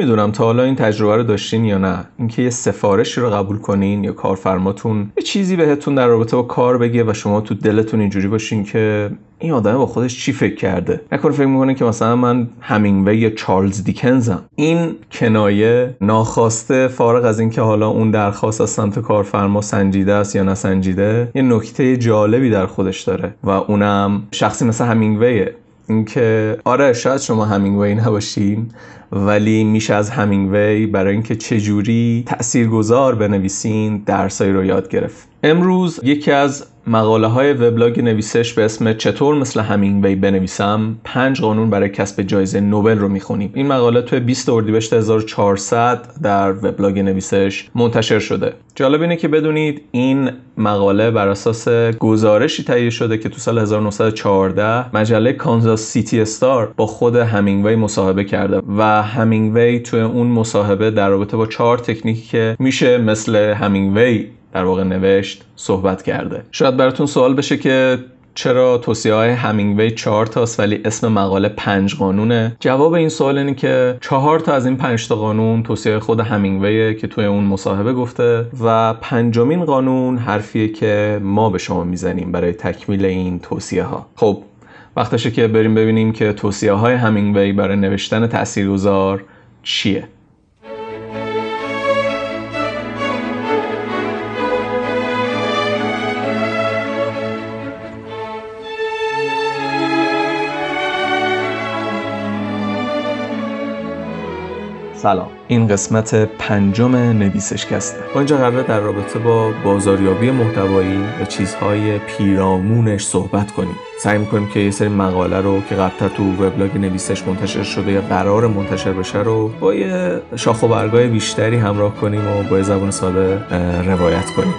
نمی‌دونم تا حالا این تجربه رو داشتین یا نه. اینکه یه سفارشی رو قبول کنین یا کارفرماتون یه چیزی بهتون در رابطه با کار بگه و شما تو دلتون اینجوری باشین که این آدم با خودش چی فکر کرده. نکنه فکر می‌کنه که مثلا من همینگوی یا چارلز دیکنزم. این کنایه ناخواسته فارغ از اینکه حالا اون درخواست از سمت کارفرما سنجیده است یا نسنجیده یه نکته جالبی در خودش داره و اونم شخصی مثل همینگویه. اینکه آره شاید شما همینگوی نباشین ولی میشه از همینگوی برای اینکه چجوری تاثیرگذار بنویسین درسایی رو یاد گرفت. امروز یکی از مقاله های وبلاگ نویسش به اسم چطور مثل همینگوی بنویسم پنج قانون برای کسب جایزه نوبل رو می‌خونیم. این مقاله توی 20 اردیبهشت 1400 در وبلاگ نویسش منتشر شده. جالب اینه که بدونید این مقاله بر اساس گزارشی تهیه شده که تو سال 1914 مجله کانزاس سیتی استار با خود همینگوی مصاحبه کرده و همینگوی توی اون مصاحبه در رابطه با چهار تکنیکی که میشه مثل همینگوی در واقع نوشت صحبت کرده. شاید براتون سوال بشه که چرا توصیه های همینگوی چهار تاست ولی اسم مقاله پنج قانونه؟ جواب این سوال اینه که چهار تا از این پنج تا قانون توصیه خود همینگویه که توی اون مصاحبه گفته و پنجمین قانون حرفیه که ما به شما می‌زنیم برای تکمیل این توصیه ها خب وقتشه که بریم ببینیم که توصیه های همینگوی برای نوشتن تاثیرگذار چیه. سلام این قسمت پنجم نویسشکسته. ما اینجا قراره در رابطه با بازاریابی محتوایی و چیزهای پیرامونش صحبت کنیم. سعی می‌کنیم که یه سری مقاله رو که قبلتر تو وبلاگ نویسش منتشر شده یا قرار منتشر بشه رو با یه شاخ و برگای بیشتری همراه کنیم و با زبان ساده روایت کنیم.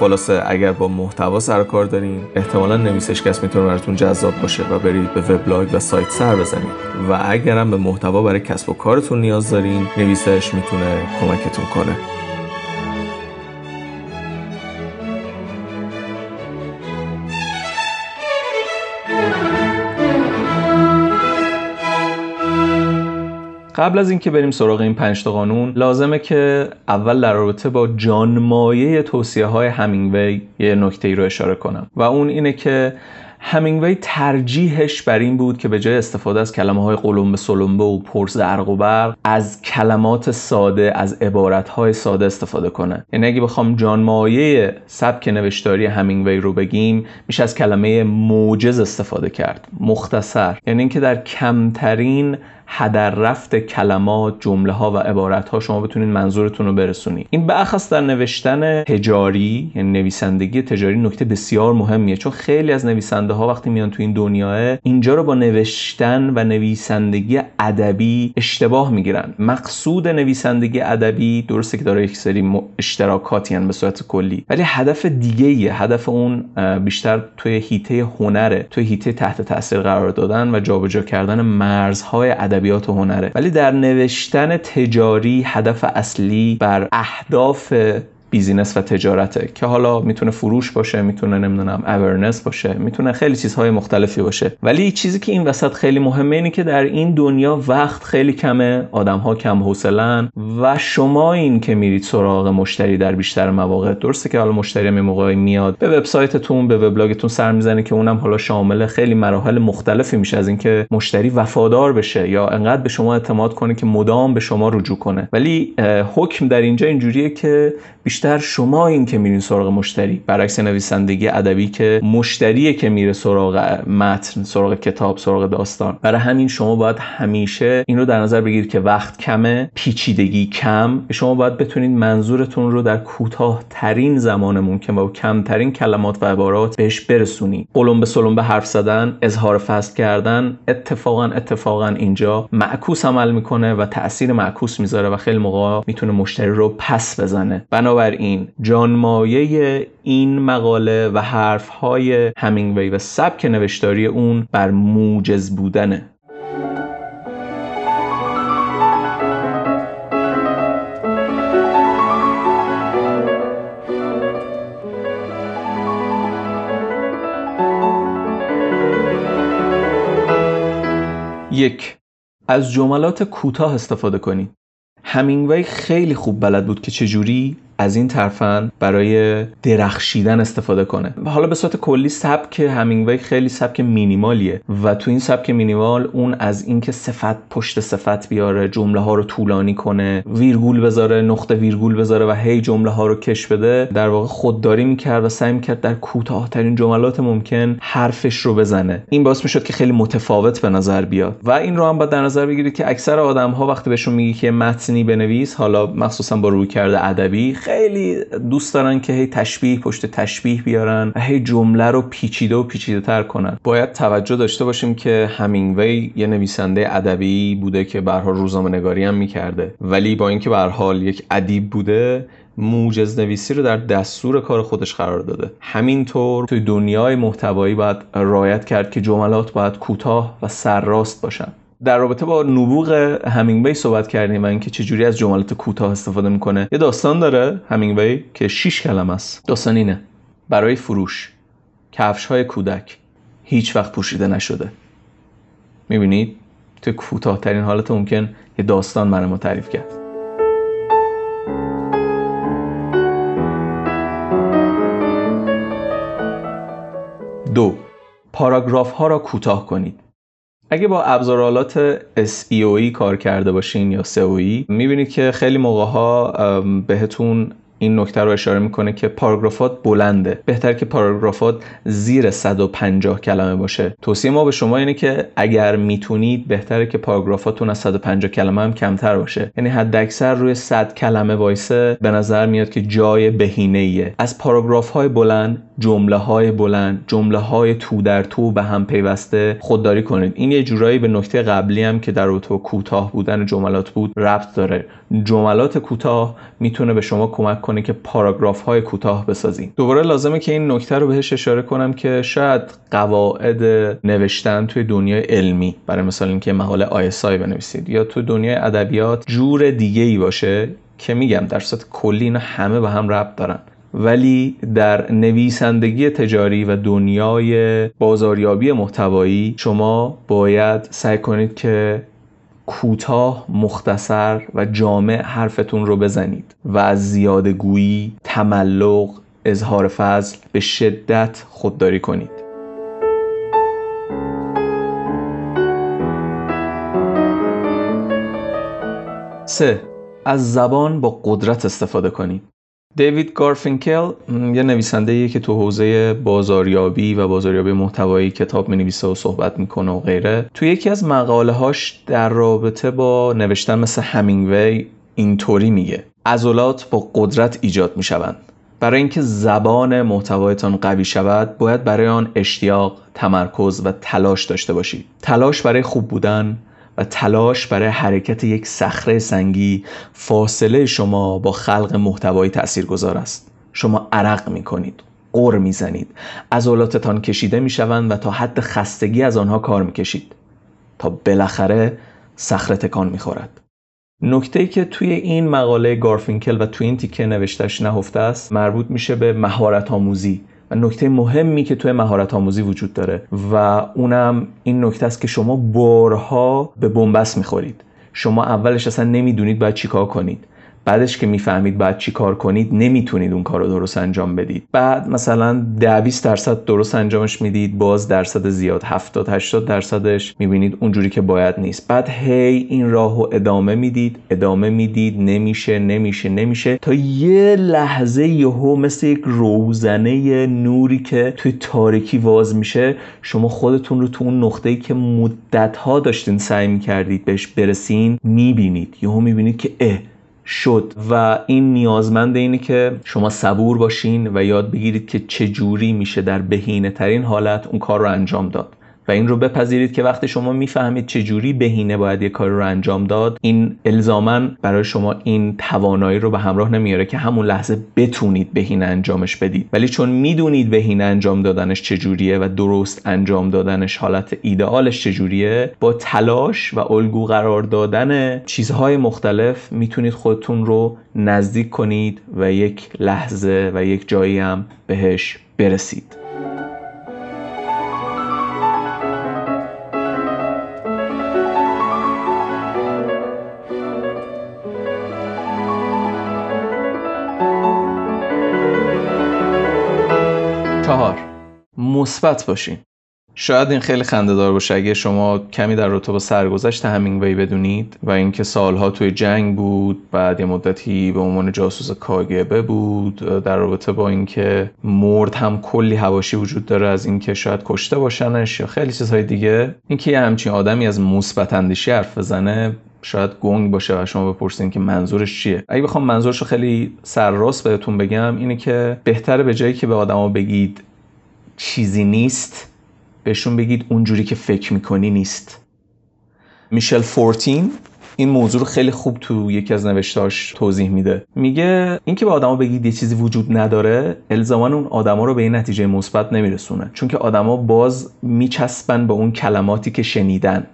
خلاصه اگر با محتوا سر کار دارین احتمالا نویسشکست می‌تونه براتون جذاب باشه و برید به وبلاگ و سایت سر بزنید. و اگرم به محتوا برای کسب و کارتون نیاز دارین نویسش می‌تونه کمکتون کنه. قبل از اینکه بریم سراغ این پنج تا قانون لازمه که اول در رابطه با جانمایه توصیه های همینگوی یه نکته ای رو اشاره کنم. و اون اینه که همینگوی ترجیحش بر این بود که به جای استفاده از کلمه های قلمبه سلمبه و پرس درق و برق از کلمات ساده از عبارت های ساده استفاده کنه. یعنی اگه بخوام جانمایه سبک نوشتاری همینگوی رو بگیم میشه از کلمه موجز استفاده کرد مختصر. یعنی اینکه در کمترین هدر رفت کلمات جمله ها و عبارت ها شما بتونید منظورتون رو برسونید. این بخص در نوشتن تجاری یعنی نویسندگی تجاری نکته بسیار مهمیه چون خیلی از نویسنده ها وقتی میان تو این دنیاه اینجا رو با نوشتن و نویسندگی ادبی اشتباه می‌گیرن. مقصود نویسندگی ادبی درسته که داره یک سری اشتراکاتی به صورت کلی ولی هدف دیگه ایه. هدف اون بیشتر توی هیته هنره توی هیته تحت تاثیر قرار دادن و جابجا کردن مرزهای ادبی. ادبیات و هنره. ولی در نوشتن تجاری هدف اصلی بر اهداف business و تجارته که حالا می‌تونه فروش باشه می‌تونه نمی‌دونم awareness باشه می‌تونه خیلی چیزهای مختلفی باشه. ولی چیزی که این وسط خیلی مهمه اینه که در این دنیا وقت خیلی کمه آدم ها کم حوصلن و شما این که میرید سراغ مشتری در بیشتر مواقع درسته که حالا مشتری هم موقعی میاد به وبسایتتون به وبلاگتون سر می‌زنه که اونم حالا شامل خیلی مراحل مختلفی میشه از اینکه مشتری وفادار بشه یا انقدر به شما اعتماد کنه که مدام به شما رجوع کنه. ولی حکم در اینجا اینجوریه که شما این که میرین سراغ مشتری. برعکس نویسندگی ادبی که مشتریه که میره سراغ متن سراغ کتاب سراغ داستان. برای همین شما باید همیشه این رو در نظر بگیرید که وقت کمه پیچیدگی کم. شما باید بتونید منظورتون رو در کوتاه ترین زمان ممکن و کمترین کلمات و عبارات بهش برسونید. قلم به سلم به حرف زدن اظهار فصل کردن اتفاقا اتفاقا اینجا معکوس عمل می‌کنه و تاثیر معکوس می‌ذاره و خیلی موقع می‌تونه مشتری رو پس بزنه. بنابراین جانمایه این مقاله و حرفهای همینگوی و سبک نوشتاری اون بر موجز بودنه. یک از جملات کوتاه استفاده کنید همینگوی خیلی خوب بلد بود که چجوری از این ترفند برای درخشیدن استفاده کنه. حالا به صورت کلی سبک همینگوی خیلی سبک مینیمالیه و تو این سبک مینیمال اون از اینکه صفت پشت صفت بیاره جمله ها رو طولانی کنه ویرگول بذاره نقطه ویرگول بذاره و هی جمله ها رو کش بده. در واقع خودداری می‌کرد و سعی می‌کرد در کوتاهترین جملات ممکن حرفش رو بزنه. این باعث می‌شد که خیلی متفاوت به نظر بیاد. و این رو هم باید در نظر بگیرید که اکثر آدم ها وقتی بهشون میگی که متنی بنویس حالا مخصوصا با روی کرده ادبی خیلی دوست دارن که هی تشبیه پشت تشبیه بیارن و هی جمله رو پیچیده و پیچیده تر کنن. باید توجه داشته باشیم که همینگوی یه نویسنده ادبی بوده که به روزنامه نگاری هم می‌کرده. ولی با اینکه به حال یک ادیب بوده موجز نویسی رو در دستور کار خودش قرار داده. همینطور توی دنیای محتوایی باید رایت کرد که جملات باید کوتاه و سرراست باشن. در رابطه با نبوغ همینگوی صحبت کردیم و اینکه چجوری از جملات کوتاه استفاده می‌کنه یه داستان داره همینگوی که 6 کلمه است. داستان اینه. برای فروش. کفش های کودک. هیچ وقت پوشیده نشده. می‌بینید؟ تو کوتاهترین حالت ممکن یه داستان برای ما تعریف کرد. دو. پاراگراف ها را کوتاه کنید. اگه با ابزارالات SEO کار کرده باشین یا SEO می‌بینید که خیلی موقع ها بهتون این نکته رو اشاره می‌کنه که پاراگرافات بلنده. بهتر که پاراگرافات زیر 150 کلمه باشه. توصیه ما به شما اینه که اگر می‌تونید بهتره که پاراگرافاتون از 150 کلمه هم کمتر باشه. یعنی حد اکثر روی 100 کلمه وایسه به نظر میاد که جای بهینه ایه از پاراگراف های بلند جمله های بلند جمله های تو در تو به هم پیوسته خودداری کنید. این یه جورایی به نکته قبلی هم که در رابطه کوتاه بودن جملات بود ربط داره. جملات کوتاه می‌تونه به شما کمک کنه که پاراگراف های کوتاه بسازین دوباره لازمه که این نکته رو بهش اشاره کنم که شاید قواعد نوشتن توی دنیای علمی برای مثال اینکه مقاله آیسای بنویسید یا توی دنیای ادبیات جور دیگه ای باشه که میگم در صورت کلی اینا همه به هم ربط دارن. ولی در نویسندگی تجاری و دنیای بازاریابی محتوایی شما باید سعی کنید که کوتاه مختصر و جامع حرفتون رو بزنید و از زیاده گویی تملق اظهار فضل به شدت خودداری کنید. سه از زبان با قدرت استفاده کنید. دیوید گارفینکل یه نویسنده که تو حوزه بازاریابی و بازاریابی محتوایی کتاب نویسه و صحبت می‌کنه و غیره. تو یکی از مقاله هاش در رابطه با نوشتن مثل همینگوی اینطوری میگه. عضلات با قدرت ایجاد می‌شوند. برای اینکه زبان محتوایتان قوی شود باید برای آن اشتیاق تمرکز و تلاش داشته باشید. تلاش برای خوب بودن و تلاش برای حرکت یک صخره سنگی فاصله شما با خلق محتوایی تاثیرگذار است. شما عرق می کنید قر می‌زنید عضلاتتان کشیده می‌شوند و تا حد خستگی از آنها کار می‌کشید. تا بالاخره صخره تکان می‌خورد. نکته ای که توی این مقاله گارفینکل و توی این تیکه نوشتش نهفته است مربوط میشه به مهارت آموزی نکته مهمی که توی مهارت آموزی وجود داره و اونم این نکته است که شما بارها به بنبست می‌خورید. شما اولش اصلا نمی‌دونید باید چیکار کنید. بعدش که می‌فهمید بعد چی کار کنید نمی‌تونید اون کار رو درست انجام بدید. بعد مثلا 10 20 درصد درست انجامش می‌دید باز درصد زیاد 70 80 درصدش می‌بینید اونجوری که باید نیست. بعد هی این راهو ادامه می‌دید ادامه می‌دید نمیشه نمیشه نمیشه. تا یه لحظه یهو مثل یک روزنه نوری که توی تاریکی واز میشه شما خودتون رو تو اون نقطه‌ای که مدتها داشتین سعی می‌کردید بهش برسین می‌بینید. یهو می‌بینید که اه شد و این نیازمند اینه که شما صبور باشین و یاد بگیرید که چجوری میشه در بهینه ترین حالت اون کار رو انجام داد. و این رو بپذیرید که وقتی شما می‌فهمید چه جوری بهینه باید یه کاری رو انجام داد این الزاما برای شما این توانایی رو به همراه نمیاره که همون لحظه بتونید بهینه انجامش بدید. ولی چون می‌دونید بهینه انجام دادنش چجوریه و درست انجام دادنش حالت ایدئالش چجوریه با تلاش و الگو قرار دادن چیزهای مختلف می‌تونید خودتون رو نزدیک کنید و یک لحظه و یک جایی هم بهش برسید. مثبت باشین. شاید این خیلی خنده باشه. اگه شما کمی در رابطه با سرگذشت همینگوی بدونید و اینکه سالها توی جنگ بود بعد یه مدتی به عنوان جاسوس کاگبه بود در رابطه با اینکه مرد هم کلی هواشی وجود داره از اینکه شاید کشته باشنش یا خیلی چیزهای دیگه اینکه یه همچین آدمی از مثبت اندیشی حرف بزنه شاید گنگ باشه و شما بپرسین که منظورش چیه. اگه بخوام منظورش رو خیلی سرراست بهتون بگم اینه که بهتره به جایی که به آدما بگید چیزی نیست بهشون بگید اونجوری که فکر می‌کنی نیست. میشل فورتین این موضوع رو خیلی خوب تو یکی از نوشتاش توضیح میده. میگه اینکه به آدما بگید یه چیزی وجود نداره الزاما اون آدما رو به این نتیجه مثبت نمیرسونه. چون که آدما باز میچسبن به اون کلماتی که شنیدن.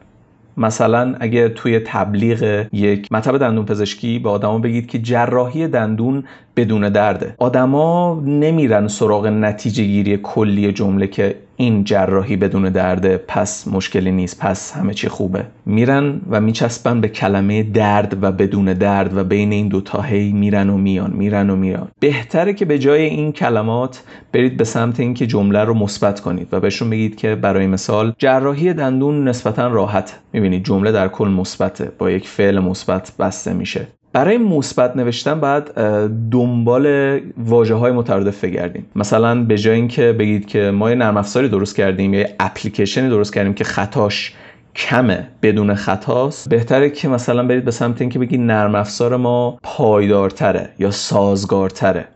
مثلا اگه توی تبلیغ یک مطب دندون پزشکی به آدما بگید که جراحی دندون بدون درده آدما نمیرن سراغ نتیجه گیری کلی جمله که این جراحی بدون درده پس مشکلی نیست پس همه چی خوبه. میرن و میچسبن به کلمه درد و بدون درد و بین این دوتا هی میرن و میان میرن و میان. بهتره که به جای این کلمات برید به سمت اینکه جمله رو مثبت کنید و بهشون بگید که برای مثال جراحی دندون نسبتا راحت. می‌بینید جمله در کل مثبته با یک فعل مثبت بسته میشه. برای مثبت نوشتن باید دنبال واجه های مترادف بگردیم. مثلا به جای اینکه بگید که ما یه نرم افزاری درست کردیم یا اپلیکیشنی درست کردیم که خطاش کمه بدون خطاست بهتره که مثلا برید به سمت اینکه بگید نرم افزار ما پایدارتره یا سازگارتره.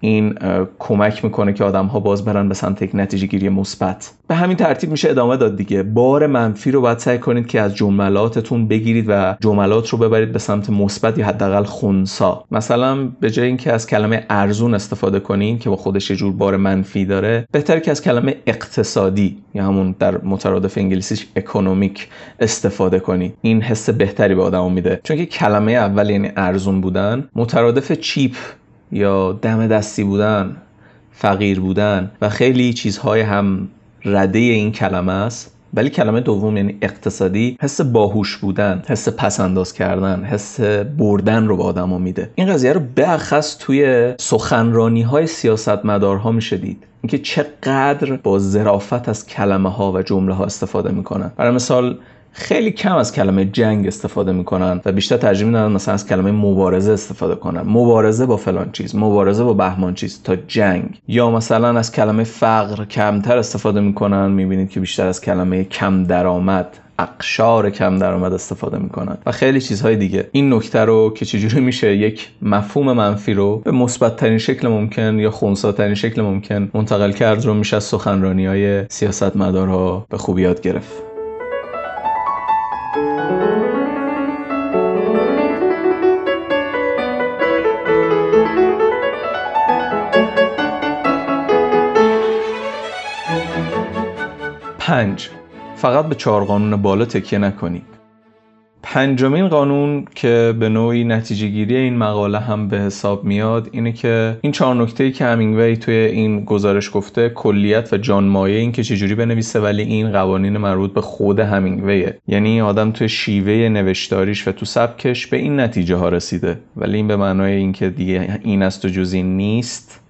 این کمک می‌کنه که آدم ها باز برن به سمت یک نتیجه گیری مثبت. به همین ترتیب میشه ادامه داد دیگه. بار منفی رو باید سعی کنید که از جملاتتون بگیرید و جملات رو ببرید به سمت مثبت یا حداقل خونسا. مثلا به جای اینکه از کلمه ارزون استفاده کنین که با خودش یه جور بار منفی داره بهتره که از کلمه اقتصادی یا همون در مترادف انگلیسیش اکونومیک استفاده کنید این حس بهتری به آدم میده. چون که کلمه اول یعنی ارزون بودن مترادف چیپ یا دم دستی بودن فقیر بودن و خیلی چیزهای هم رده این کلمه است. ولی کلمه دوم یعنی اقتصادی حس باهوش بودن حس پسنداز کردن حس بردن رو به آدما میده. این قضیه رو بخص توی سخنرانی های سیاستمدارها میشه دید. اینکه چقدر با ظرافت از کلمه ها و جمله ها استفاده می‌کنن. برای مثال خیلی کم از کلمه جنگ استفاده می‌کنن و بیشتر ترجیح میدن مثلا از کلمه مبارزه استفاده کنن. مبارزه با فلان چیز مبارزه با بهمان چیز تا جنگ. یا مثلا از کلمه فقر کمتر استفاده می‌کنن می‌بینید که بیشتر از کلمه کم درآمد اقشار کم درآمد استفاده می‌کنن و خیلی چیزهای دیگه. این نکته رو که چجوری میشه یک مفهوم منفی رو به مثبت ترین شکل ممکن یا خونسا ترین شکل ممکن منتقل کرد رو میشه از سخنرانی های سیاستمدارها به خوبی یاد گرفت. پنج. فقط به چهار قانون بالا تکیه نکنید پنجمین قانون که به نوعی نتیجه گیری این مقاله هم به حساب میاد اینه که این چهار نکته ای که همینگوی توی این گزارش گفته کلیت و جانمایه این که چجوری بنویسه ولی این قوانین مربوط به خود همینگویه. یعنی آدم توی شیوه نوشتاریش و تو سبکش به این نتیجه ها رسیده. ولی این به معنای اینکه دیگه این است و جزی نیست.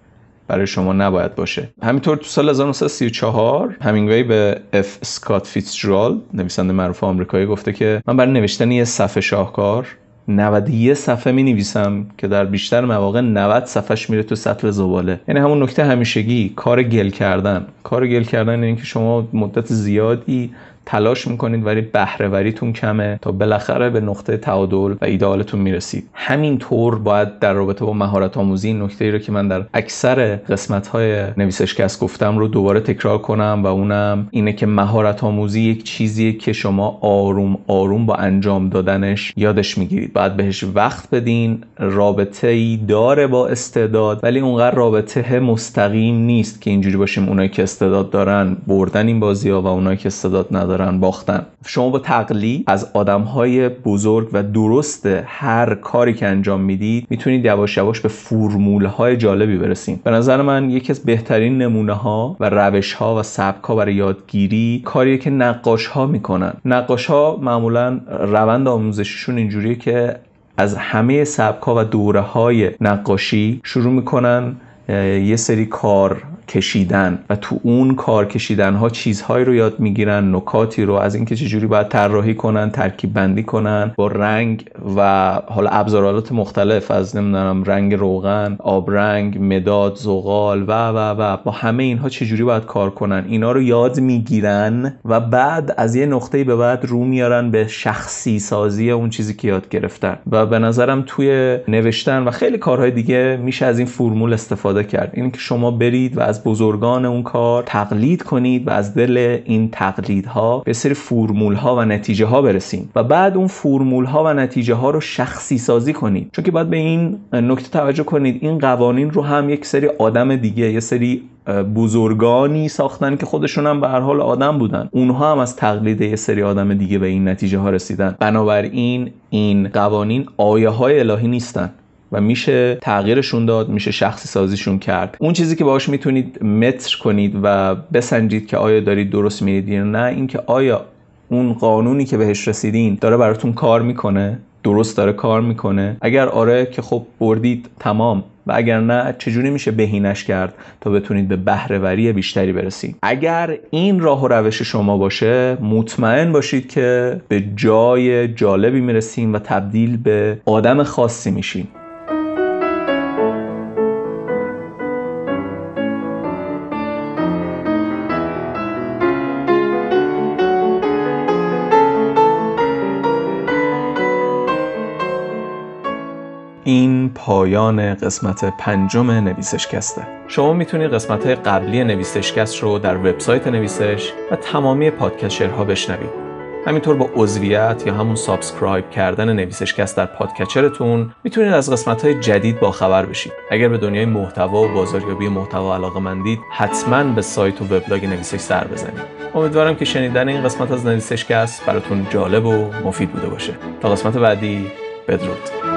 برای شما نباید باشه. همینطور تو سال 1934 همینگوی به اف اسکات فیتزجرالد نویسنده معروف آمریکایی گفته که من برای نوشتن یه صفحه شاهکار 91 صفحه می نویسم که در بیشتر مواقع 90 صفحش میره تو سطل زباله. یعنی همون نکته همیشگی کار گل کردن. کار گل کردن اینه که شما مدت زیادی تلاش می‌کنید ولی بهرهوریتون کمه تا بالاخره به نقطه تعادل و ایدئالتون می‌رسید. همین طور باید در رابطه با مهارت آموزی این نکته ای رو که من در اکثر قسمت های نویسشکست گفتم رو دوباره تکرار کنم و اونم اینه که مهارت آموزی یک چیزیه که شما آروم آروم با انجام دادنش یادش می‌گیرید. باید بهش وقت بدین رابطه ای داره با استعداد ولی اونقدر رابطه مستقیم نیست که اینجوری باشیم اونایی که استعداد دارن بردن این بازی ها و اونایی که استعداد ندارن. دارن باختن. شما با تقلید از آدم های بزرگ و درست هر کاری که انجام می‌دید می‌تونید یواش یواش به فرمول های جالبی برسید به نظر من یکی از بهترین نمونه ها و روش ها و سبک ها برای یادگیری کاریه که نقاش ها می‌کنن. نقاش ها معمولا روند آموزشیشون اینجوریه که از همه سبک ها و دوره های نقاشی شروع می‌کنن یه سری کار کشیدن و تو اون کار کشیدن ها چیزهایی رو یاد می‌گیرن نکاتی رو از اینکه چجوری باید طراحی کنن ترکیب بندی کنن با رنگ و حالا ابزارالات مختلف از نمی‌دونم رنگ روغن آبرنگ مداد زغال و و و. با همه اینها چجوری باید کار کنن؟ اینا رو یاد می‌گیرن و بعد از یه نقطه به بعد رو میارن به شخصی سازی اون چیزی که یاد گرفتن. و به نظرم توی نوشتن و خیلی کارهای دیگه میشه از این فرمول استفاده کرد. این که شما برید و از بزرگان اون کار تقلید کنید و از دل این تقلیدها به سری فرمول ها و نتیجه ها برسید و بعد اون فرمول ها و نتیجه ها رو شخصی سازی کنید. چون که باید به این نکته توجه کنید این قوانین رو هم یک سری آدم دیگه یه سری بزرگانی ساختن که خودشون هم به هر حال آدم بودن. اونها هم از تقلید یه سری آدم دیگه به این نتیجه ها رسیدن. بنابراین این قوانین آیه های الهی نیستن. و میشه تغییرشون داد میشه شخصی سازیشون کرد. اون چیزی که باهاش می‌تونید متر کنید و بسنجید که آیا دارید درست میرید یا نه اینکه آیا اون قانونی که بهش رسیدین داره براتون کار می‌کنه درست داره کار می‌کنه. اگر آره که خب بردید تمام. و اگر نه چجوری میشه بهینش کرد تا بتونید به بهرهوری بیشتری برسید؟ اگر این راه و روش شما باشه مطمئن باشید که به جای جالبی می‌رسین و تبدیل به آدم خاصی میشین پایان قسمت پنجم نویسشکسته. شما می‌تونید قسمت های قبلی نویسشکست رو در وبسایت نویسش و تمامی podcatcher ها بشنوید. همینطور با عضویت یا همون subscribe کردن نویسشکست در podcatcher تون می‌تونید از قسمت های جدید با خبر بشید. اگر به دنیای محتوا و بازاریابی محتوا علاقه مندید حتما به سایت و وبلاگ نویسش سر بزنید. امیدوارم که شنیدن این قسمت از نویسشکست براتون جالب و مفید بوده باشه. تا قسمت بعدی بدرود.